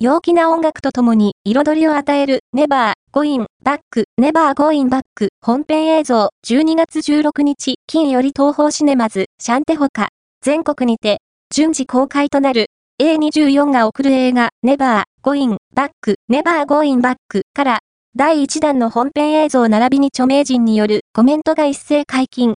陽気な音楽とともに彩りを与える Never ネバー、ゴイン、バック、ネバーゴイ Back 本編映像12月16日金より東方シネマズシャンテホカ全国にて順次公開となる A24 が送る映画 Never ネバー、ゴイン、バック、ネバーゴイ Back から第1弾の本編映像並びに著名人によるコメントが一斉解禁。